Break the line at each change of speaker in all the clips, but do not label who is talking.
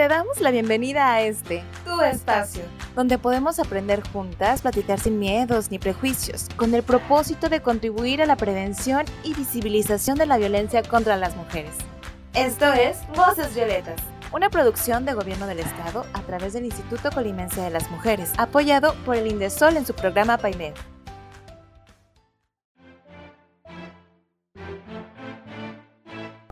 Te damos la bienvenida a este, tu espacio, donde podemos aprender juntas, platicar sin miedos ni prejuicios, con el propósito de contribuir a la prevención y visibilización de la violencia contra las mujeres. Esto es Voces Violetas, una producción de Gobierno del Estado a través del Instituto Colimense de las Mujeres, apoyado por el INDESOL en su programa PAIMED.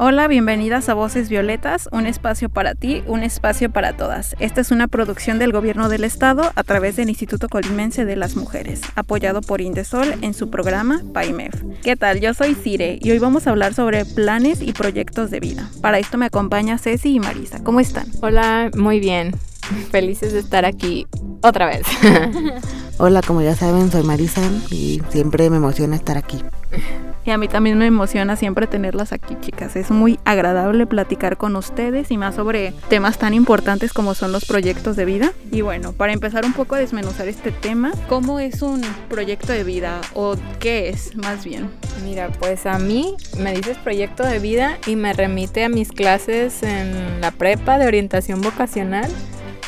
Hola, bienvenidas a Voces Violetas, un espacio para ti, un espacio para todas. Esta es una producción del Gobierno del Estado a través del Instituto Colimense de las Mujeres, apoyado por Indesol en su programa PAIMEF. ¿Qué tal? Yo soy Cire y hoy vamos a hablar sobre planes y proyectos de vida. Para esto me acompaña Ceci y Marisa. ¿Cómo están?
Hola, muy bien. Felices de estar aquí otra vez.
Hola, como ya saben, soy Marisa y siempre me emociona estar aquí.
Y a mí también me emociona siempre tenerlas aquí, chicas. Es muy agradable platicar con ustedes y más sobre temas tan importantes como son los proyectos de vida. Y bueno, para empezar un poco a desmenuzar este tema, ¿cómo es un proyecto de vida o qué es más bien?
Mira, pues a mí me dices proyecto de vida y me remite a mis clases en la prepa de orientación vocacional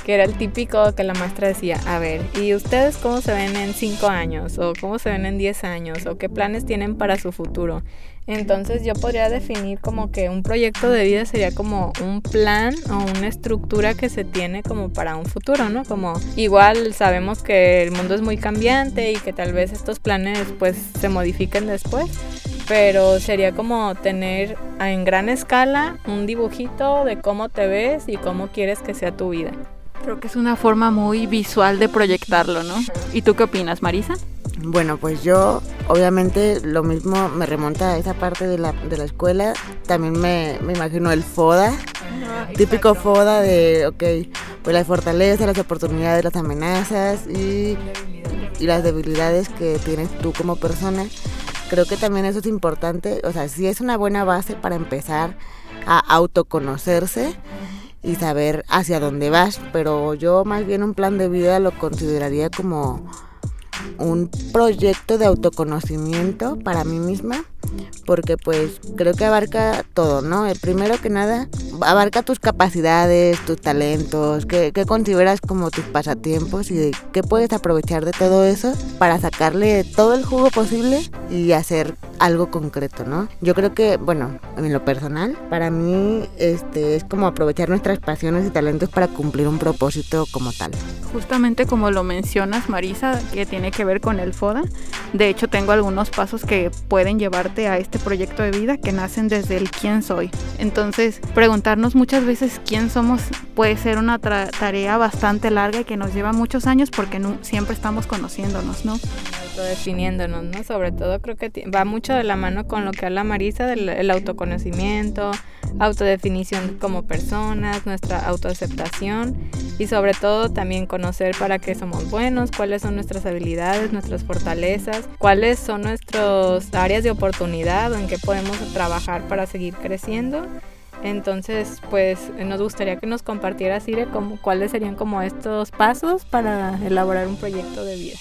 que era el típico que la maestra decía, a ver, ¿y ustedes cómo se ven en 5 años? ¿O cómo se ven en 10 años? ¿O qué planes tienen para su futuro? Entonces yo podría definir como que un proyecto de vida sería como un plan o una estructura que se tiene como para un futuro, ¿no? Como igual sabemos que el mundo es muy cambiante y que tal vez estos planes pues se modifiquen después, pero sería como tener en gran escala un dibujito de cómo te ves y cómo quieres que sea tu vida.
Creo que es una forma muy visual de proyectarlo, ¿no? ¿Y tú qué opinas, Marisa?
Bueno, pues yo obviamente lo mismo me remonta a esa parte de la, de la escuela. También me, me imagino el FODA, típico FODA de, ok, pues las fortalezas, las oportunidades, las amenazas y, y las debilidades que tienes tú como persona. Creo que también eso es importante, o sea, sí es una buena base para empezar a autoconocerse y saber hacia dónde vas, pero yo más bien un plan de vida lo consideraría como un proyecto de autoconocimiento para mí misma porque pues creo que abarca todo, ¿no? El primero que nada, abarca tus capacidades, tus talentos, qué, consideras como tus pasatiempos y qué puedes aprovechar de todo eso para sacarle todo el jugo posible y hacer algo concreto, ¿no? Yo creo que, bueno, en lo personal, para mí este, es como aprovechar nuestras pasiones y talentos para cumplir un propósito como tal.
Justamente como lo mencionas, Marisa, que tiene que ver con el FODA, de hecho tengo algunos pasos que pueden llevarte a este proyecto de vida que nacen desde el quién soy. Entonces, preguntarnos muchas veces quién somos puede ser una tarea bastante larga y que nos lleva muchos años porque siempre estamos conociéndonos, ¿no?
Autodefiniéndonos, ¿no? Sobre todo creo que va mucho de la mano con lo que habla Marisa del autoconocimiento, autodefinición como personas, nuestra autoaceptación y sobre todo también conocer para qué somos buenos, cuáles son nuestras habilidades, nuestras fortalezas, cuáles son nuestras áreas de oportunidad en qué podemos trabajar para seguir creciendo. Entonces, pues nos gustaría que nos compartiera Sire como, cuáles serían como estos pasos para elaborar un proyecto de vida.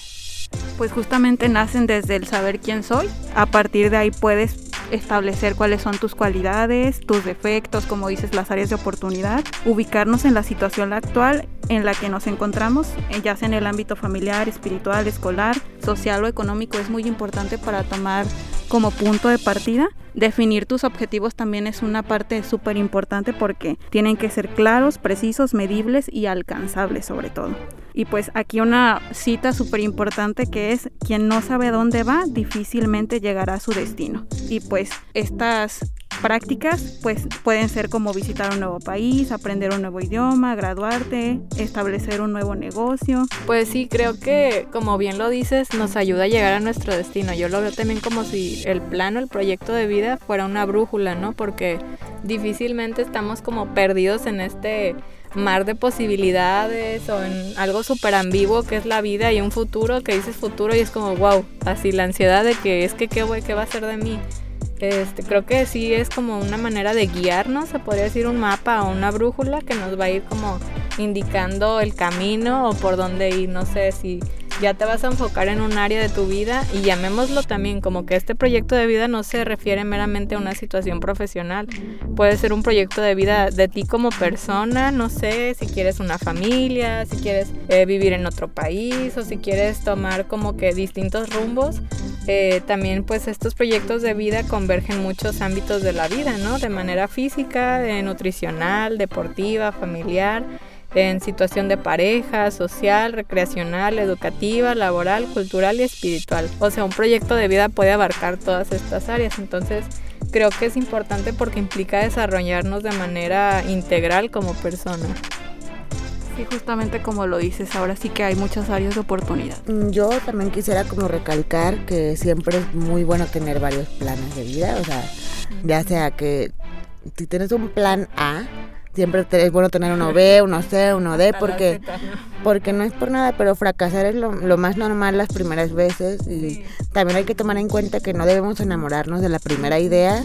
Pues justamente nacen desde el saber quién soy. A partir de ahí puedes establecer cuáles son tus cualidades, tus defectos, como dices, las áreas de oportunidad, ubicarnos en la situación actual en la que nos encontramos, eh, ya sea en el ámbito familiar, espiritual, escolar, social o económico, es muy importante para tomar como punto de partida. Definir tus objetivos también es una parte súper importante porque tienen que ser claros, precisos, medibles y alcanzables sobre todo. Y pues aquí una cita súper importante que es, quien no sabe dónde va, difícilmente llegará a su destino. Y pues estas prácticas pues pueden ser como visitar un nuevo país, aprender un nuevo idioma, graduarte, establecer un nuevo negocio.
Pues sí, creo que como bien lo dices, nos ayuda a llegar a nuestro destino. Yo lo veo también como si el plano, el proyecto de vida fuera una brújula, ¿no? Porque difícilmente estamos como perdidos en este mar de posibilidades o en algo súper ambiguo que es la vida y un futuro que dices futuro y es como wow, así la ansiedad de que es que qué, qué va a ser de mí. Este, creo que sí es como una manera de guiarnos, se podría decir un mapa o una brújula que nos va a ir como indicando el camino o por dónde ir, no sé si ya te vas a enfocar en un área de tu vida y llamémoslo también como que este proyecto de vida no se refiere meramente a una situación profesional. Puede ser un proyecto de vida de ti como persona, no sé, si quieres una familia, si quieres eh, vivir en otro país o si quieres tomar como que distintos rumbos. Eh, también pues estos proyectos de vida convergen muchos ámbitos de la vida, ¿no? De manera física, nutricional, deportiva, familiar en situación de pareja, social, recreacional, educativa, laboral, cultural y espiritual. O sea, un proyecto de vida puede abarcar todas estas áreas. Entonces, creo que es importante porque implica desarrollarnos de manera integral como persona.
Sí, justamente como lo dices, ahora sí que hay muchas áreas de oportunidad.
Mm, yo también quisiera como recalcar que siempre es muy bueno tener varios planes de vida, o sea, ya sea que si tienes un plan A, siempre es bueno tener uno B, uno C, uno D, porque, porque no es por nada, pero fracasar es lo, más normal las primeras veces y también hay que tomar en cuenta que no debemos enamorarnos de la primera idea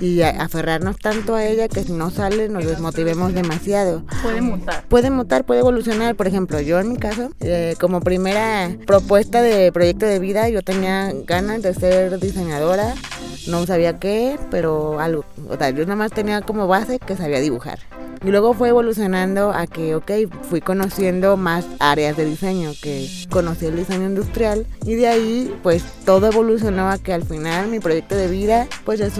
y aferrarnos tanto a ella que si no sale nos desmotivemos demasiado.
Puede mutar.
Puede mutar, puede evolucionar. Por ejemplo, yo en mi caso, eh, como primera propuesta de proyecto de vida, yo tenía ganas de ser diseñadora no sabía qué, pero algo. O sea, yo nada más tenía como base que sabía dibujar. Y luego fue evolucionando a que, ok, fui conociendo más áreas de diseño, que conocí el diseño industrial y de ahí pues todo evolucionó a que al final mi proyecto de vida pues es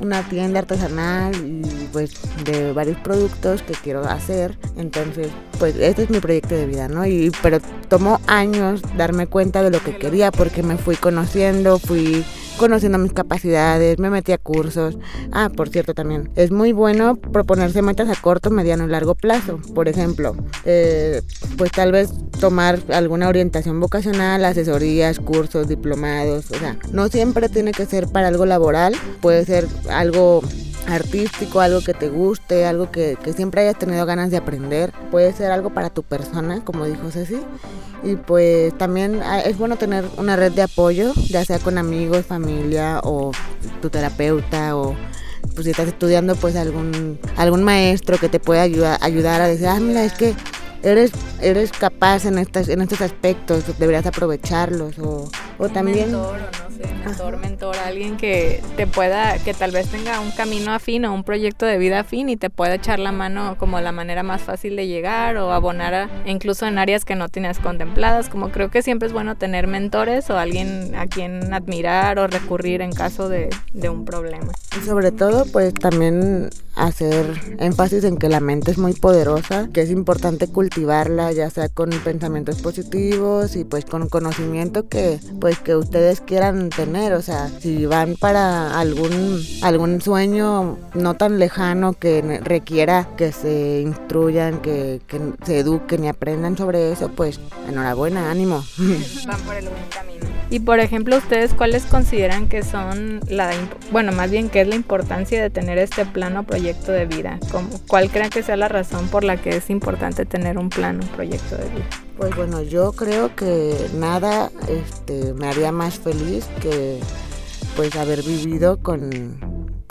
una tienda artesanal y pues de varios productos que quiero hacer. Entonces pues este es mi proyecto de vida, ¿no? Y, pero tomó años darme cuenta de lo que quería porque me fui conociendo, fui conociendo mis capacidades, me metí a cursos. Ah, por cierto también, es muy bueno proponerse metas a corto, mediano y largo plazo. Por ejemplo, eh, pues tal vez tomar alguna orientación vocacional, asesorías, cursos, diplomados. O sea, no siempre tiene que ser para algo laboral, puede ser algo artístico, algo que te guste, algo que, que, siempre hayas tenido ganas de aprender. Puede ser algo para tu persona, como dijo Ceci. Y pues también ah, es bueno tener una red de apoyo, ya sea con amigos, familia o tu terapeuta o pues si estás estudiando pues algún algún maestro que te pueda ayudar, ayudar a decir, ah, mira, es que eres, eres capaz en, estas, en estos aspectos, deberías aprovecharlos o, o también...
Mentor, o no sé, mentor, mentor, alguien que te pueda, que tal vez tenga un camino afín o un proyecto de vida afín y te pueda echar la mano como la manera más fácil de llegar o abonar a, incluso en áreas que no tienes contempladas, como creo que siempre es bueno tener mentores o alguien a quien admirar o recurrir en caso de, de un problema.
Y sobre todo, pues también hacer énfasis en que la mente es muy poderosa, que es importante cultivarla ya sea con pensamientos positivos y pues con conocimiento que pues que ustedes quieran tener, o sea, si van para algún algún sueño no tan lejano que requiera que se instruyan, que, que se eduquen y aprendan sobre eso, pues enhorabuena, ánimo.
Van por el buen camino. Y por ejemplo, ustedes cuáles consideran que son la bueno, más bien qué es la importancia de tener este plano proyecto de vida? ¿Cuál creen que sea la razón por la que es importante tener un plano, proyecto de vida?
Pues bueno, yo creo que nada este, me haría más feliz que pues haber vivido con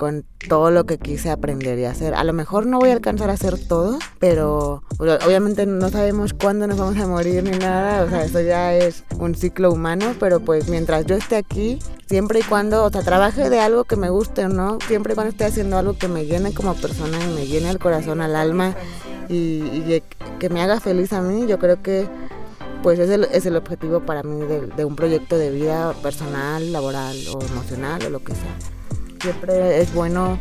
con todo lo que quise aprender y hacer. A lo mejor no voy a alcanzar a hacer todo, pero obviamente no sabemos cuándo nos vamos a morir ni nada, o sea, eso ya es un ciclo humano, pero pues mientras yo esté aquí, siempre y cuando, o sea, trabaje de algo que me guste no, siempre y cuando esté haciendo algo que me llene como persona y me llene el corazón, al alma y, que me haga feliz a mí, yo creo que pues es el, es el objetivo para mí de, de un proyecto de vida personal, laboral o emocional o lo que sea siempre es bueno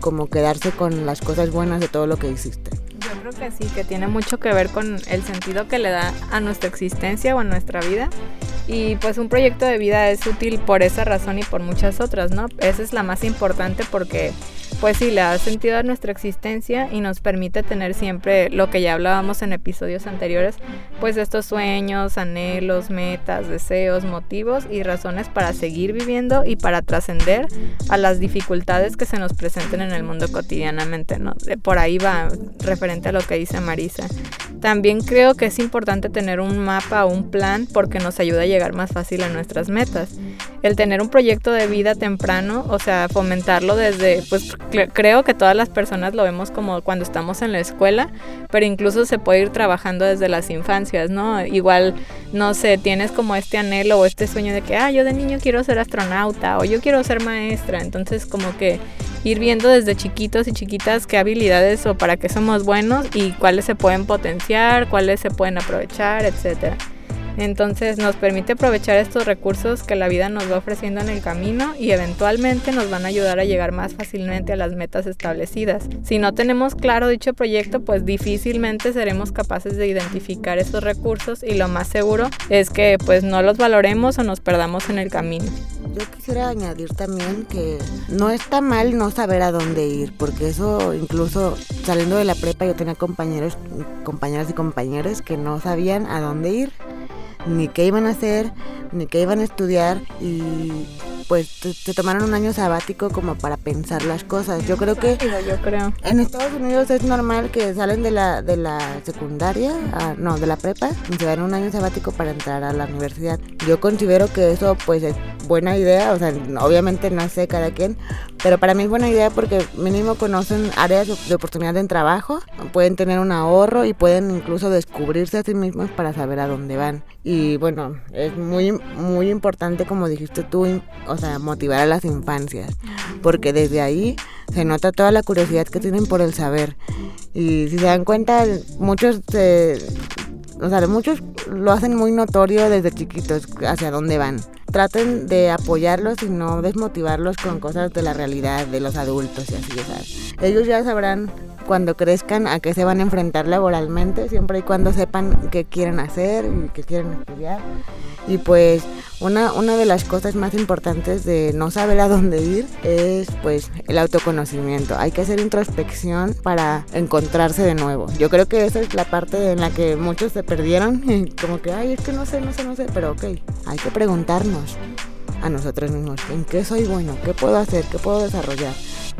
como quedarse con las cosas buenas de todo lo que hiciste.
Yo creo que sí, que tiene mucho que ver con el sentido que le da a nuestra existencia o a nuestra vida. Y pues un proyecto de vida es útil por esa razón y por muchas otras, ¿no? Esa es la más importante porque pues sí, le da sentido a nuestra existencia y nos permite tener siempre lo que ya hablábamos en episodios anteriores, pues estos sueños, anhelos, metas, deseos, motivos y razones para seguir viviendo y para trascender a las dificultades que se nos presenten en el mundo cotidianamente, ¿no? Por ahí va referente a lo que dice Marisa. También creo que es importante tener un mapa o un plan porque nos ayuda a llegar más fácil a nuestras metas. El tener un proyecto de vida temprano, o sea, fomentarlo desde, pues creo que todas las personas lo vemos como cuando estamos en la escuela, pero incluso se puede ir trabajando desde las infancias, ¿no? Igual, no sé, tienes como este anhelo o este sueño de que, ah, yo de niño quiero ser astronauta o yo quiero ser maestra, entonces como que ir viendo desde chiquitos y chiquitas qué habilidades o para qué somos buenos y cuáles se pueden potenciar, cuáles se pueden aprovechar, etcétera. Entonces nos permite aprovechar estos recursos que la vida nos va ofreciendo en el camino y eventualmente nos van a ayudar a llegar más fácilmente a las metas establecidas. Si no tenemos claro dicho proyecto, pues difícilmente seremos capaces de identificar esos recursos y lo más seguro es que pues no los valoremos o nos perdamos en el camino.
Yo quisiera añadir también que no está mal no saber a dónde ir, porque eso incluso saliendo de la prepa yo tenía compañeros, compañeras y compañeros que no sabían a dónde ir ni qué iban a hacer, ni qué iban a estudiar y pues se tomaron un año sabático como para pensar las cosas. Yo creo que
yo creo.
en Estados Unidos es normal que salen de la, de la secundaria, no, de la prepa, y se dan un año sabático para entrar a la universidad. Yo considero que eso pues es buena idea, o sea, obviamente no sé cada quien, pero para mí es buena idea porque mínimo conocen áreas de oportunidad en trabajo, pueden tener un ahorro y pueden incluso descubrirse a sí mismos para saber a dónde van. Y bueno, es muy, muy importante, como dijiste tú, o sea, motivar a las infancias, porque desde ahí se nota toda la curiosidad que tienen por el saber. Y si se dan cuenta, muchos, o sea, muchos lo hacen muy notorio desde chiquitos hacia dónde van. Traten de apoyarlos y no desmotivarlos con cosas de la realidad de los adultos y así, ¿sabes? Ellos ya sabrán cuando crezcan a qué se van a enfrentar laboralmente, siempre y cuando sepan qué quieren hacer y qué quieren estudiar. Y pues una, una de las cosas más importantes de no saber a dónde ir es pues el autoconocimiento. Hay que hacer introspección para encontrarse de nuevo. Yo creo que esa es la parte en la que muchos se perdieron. Como que, ay, es que no sé, no sé, no sé. Pero ok, hay que preguntarnos a nosotros mismos, ¿en qué soy bueno? ¿Qué puedo hacer? ¿Qué puedo desarrollar?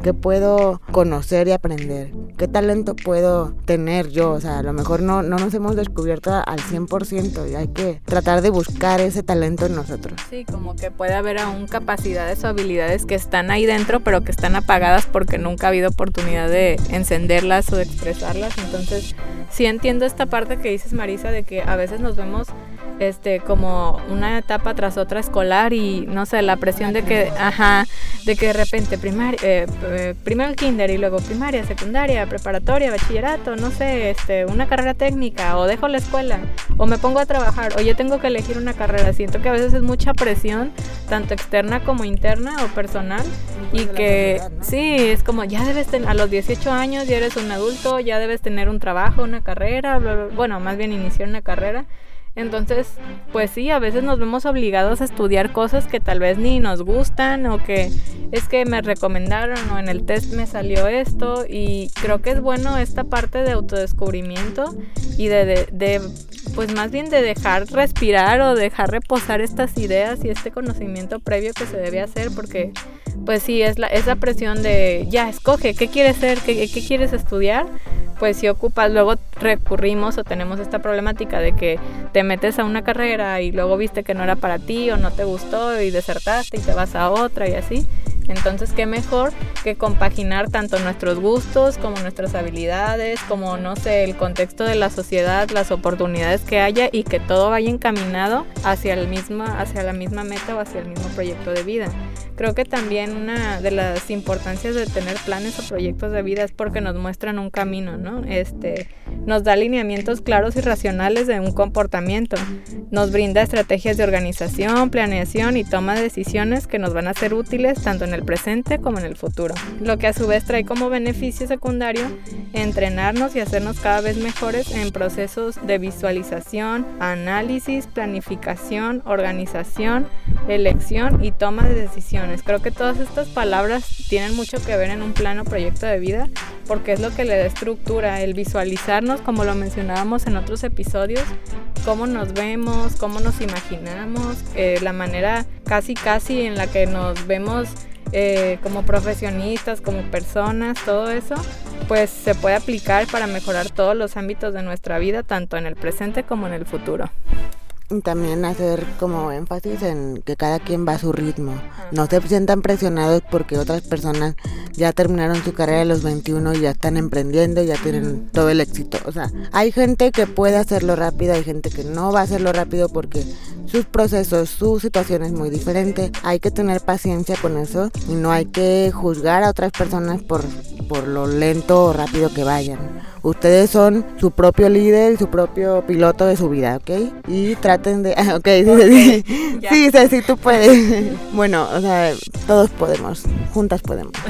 Qué puedo conocer y aprender, qué talento puedo tener yo. O sea, a lo mejor no, no nos hemos descubierto al 100% y hay que tratar de buscar ese talento en nosotros.
Sí, como que puede haber aún capacidades o habilidades que están ahí dentro, pero que están apagadas porque nunca ha habido oportunidad de encenderlas o de expresarlas. Entonces, sí entiendo esta parte que dices, Marisa, de que a veces nos vemos este como una etapa tras otra escolar y no sé la presión de que ajá de que de repente primaria eh, eh, primero el kinder y luego primaria secundaria preparatoria bachillerato no sé este una carrera técnica o dejo la escuela o me pongo a trabajar o yo tengo que elegir una carrera. Siento que a veces es mucha presión tanto externa como interna o personal y que sí es como ya debes tener a los 18 años ya eres un adulto ya debes tener un trabajo una carrera bueno más bien iniciar una carrera entonces, pues sí, a veces nos vemos obligados a estudiar cosas que tal vez ni nos gustan o que es que me recomendaron o en el test me salió esto y creo que es bueno esta parte de autodescubrimiento y de, de, pues más bien de dejar respirar o dejar reposar estas ideas y este conocimiento previo que se debe hacer porque pues sí, es la, esa presión de ya, escoge, ¿qué quieres ser? ¿Qué, qué quieres estudiar? pues si ocupas, luego recurrimos o tenemos esta problemática de que te metes a una carrera y luego viste que no era para ti o no te gustó y desertaste y te vas a otra y así. Entonces, qué mejor que compaginar tanto nuestros gustos como nuestras habilidades, como, no sé, el contexto de la sociedad, las oportunidades que haya y que todo vaya encaminado hacia, el misma, hacia la misma meta o hacia el mismo proyecto de vida. Creo que también una de las importancias de tener planes o proyectos de vida es porque nos muestran un camino, ¿no? Este, nos da alineamientos claros y racionales de un comportamiento, nos brinda estrategias de organización, planeación y toma de decisiones que nos van a ser útiles tanto en el presente como en el futuro, lo que a su vez trae como beneficio secundario entrenarnos y hacernos cada vez mejores en procesos de visualización, análisis, planificación, organización, elección y toma de decisiones. Creo que todas estas palabras tienen mucho que ver en un plano proyecto de vida porque es lo que le da estructura, el visualizarnos, como lo mencionábamos en otros episodios, cómo nos vemos, cómo nos imaginamos, eh, la manera casi casi en la que nos vemos eh, como profesionistas, como personas, todo eso, pues se puede aplicar para mejorar todos los ámbitos de nuestra vida, tanto en el presente como en el futuro.
También hacer como énfasis en que cada quien va a su ritmo. No se sientan presionados porque otras personas ya terminaron su carrera a los 21 y ya están emprendiendo y ya tienen todo el éxito. O sea, hay gente que puede hacerlo rápido, hay gente que no va a hacerlo rápido porque sus procesos, su situación es muy diferente. Hay que tener paciencia con eso y no hay que juzgar a otras personas por, por lo lento o rápido que vayan. Ustedes son su propio líder y su propio piloto de su vida, ¿ok? Y traten de... Ok, sí, sí, sí, sí, tú puedes. Bueno, o sea, todos podemos, juntas podemos.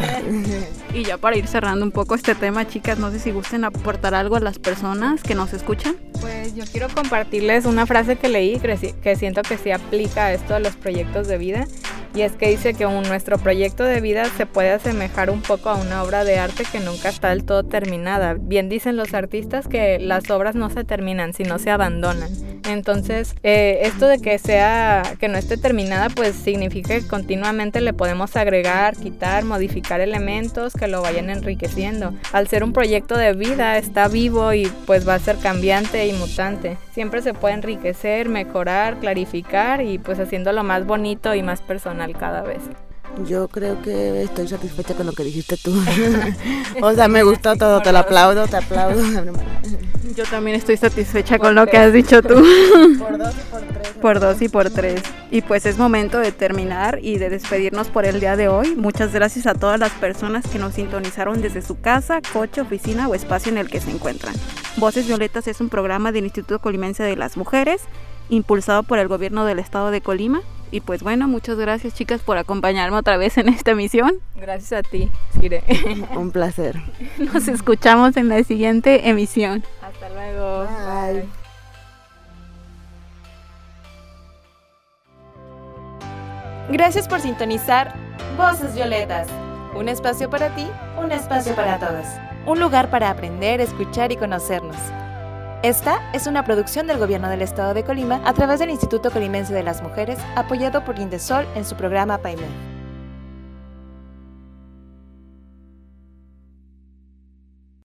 Y ya para ir cerrando un poco este tema, chicas, no sé si gusten aportar algo a las personas que nos escuchan.
Pues yo quiero compartirles una frase que leí que siento que sí aplica a esto de los proyectos de vida y es que dice que un, nuestro proyecto de vida se puede asemejar un poco a una obra de arte que nunca está del todo terminada. Bien dicen los artistas que las obras no se terminan, sino se abandonan. Entonces, eh, esto de que sea, que no esté terminada, pues significa que continuamente le podemos agregar, quitar, modificar elementos que lo vayan enriqueciendo. Al ser un proyecto de vida, está vivo y pues va a ser cambiante y mutante. Siempre se puede enriquecer, mejorar, clarificar y pues haciéndolo más bonito y más personal cada vez.
Yo creo que estoy satisfecha con lo que dijiste tú. o sea, me gustó todo, te lo aplaudo, te aplaudo.
Yo también estoy satisfecha con lo que has dicho tú. por dos y por tres. Por dos y por tres. Y pues es momento de terminar y de despedirnos por el día de hoy. Muchas gracias a todas las personas que nos sintonizaron desde su casa, coche, oficina o espacio en el que se encuentran. Voces Violetas es un programa del Instituto Colimense de las Mujeres, impulsado por el gobierno del estado de Colima y pues bueno, muchas gracias chicas por acompañarme otra vez en esta emisión.
Gracias a ti, Sire.
Un placer.
Nos escuchamos en la siguiente emisión.
Hasta luego.
Bye.
Gracias por sintonizar Voces Violetas. Un espacio para ti, un espacio para todos. Un lugar para aprender, escuchar y conocernos. Esta es una producción del Gobierno del Estado de Colima a través del Instituto Colimense de las Mujeres, apoyado por Indesol en su programa PAIME.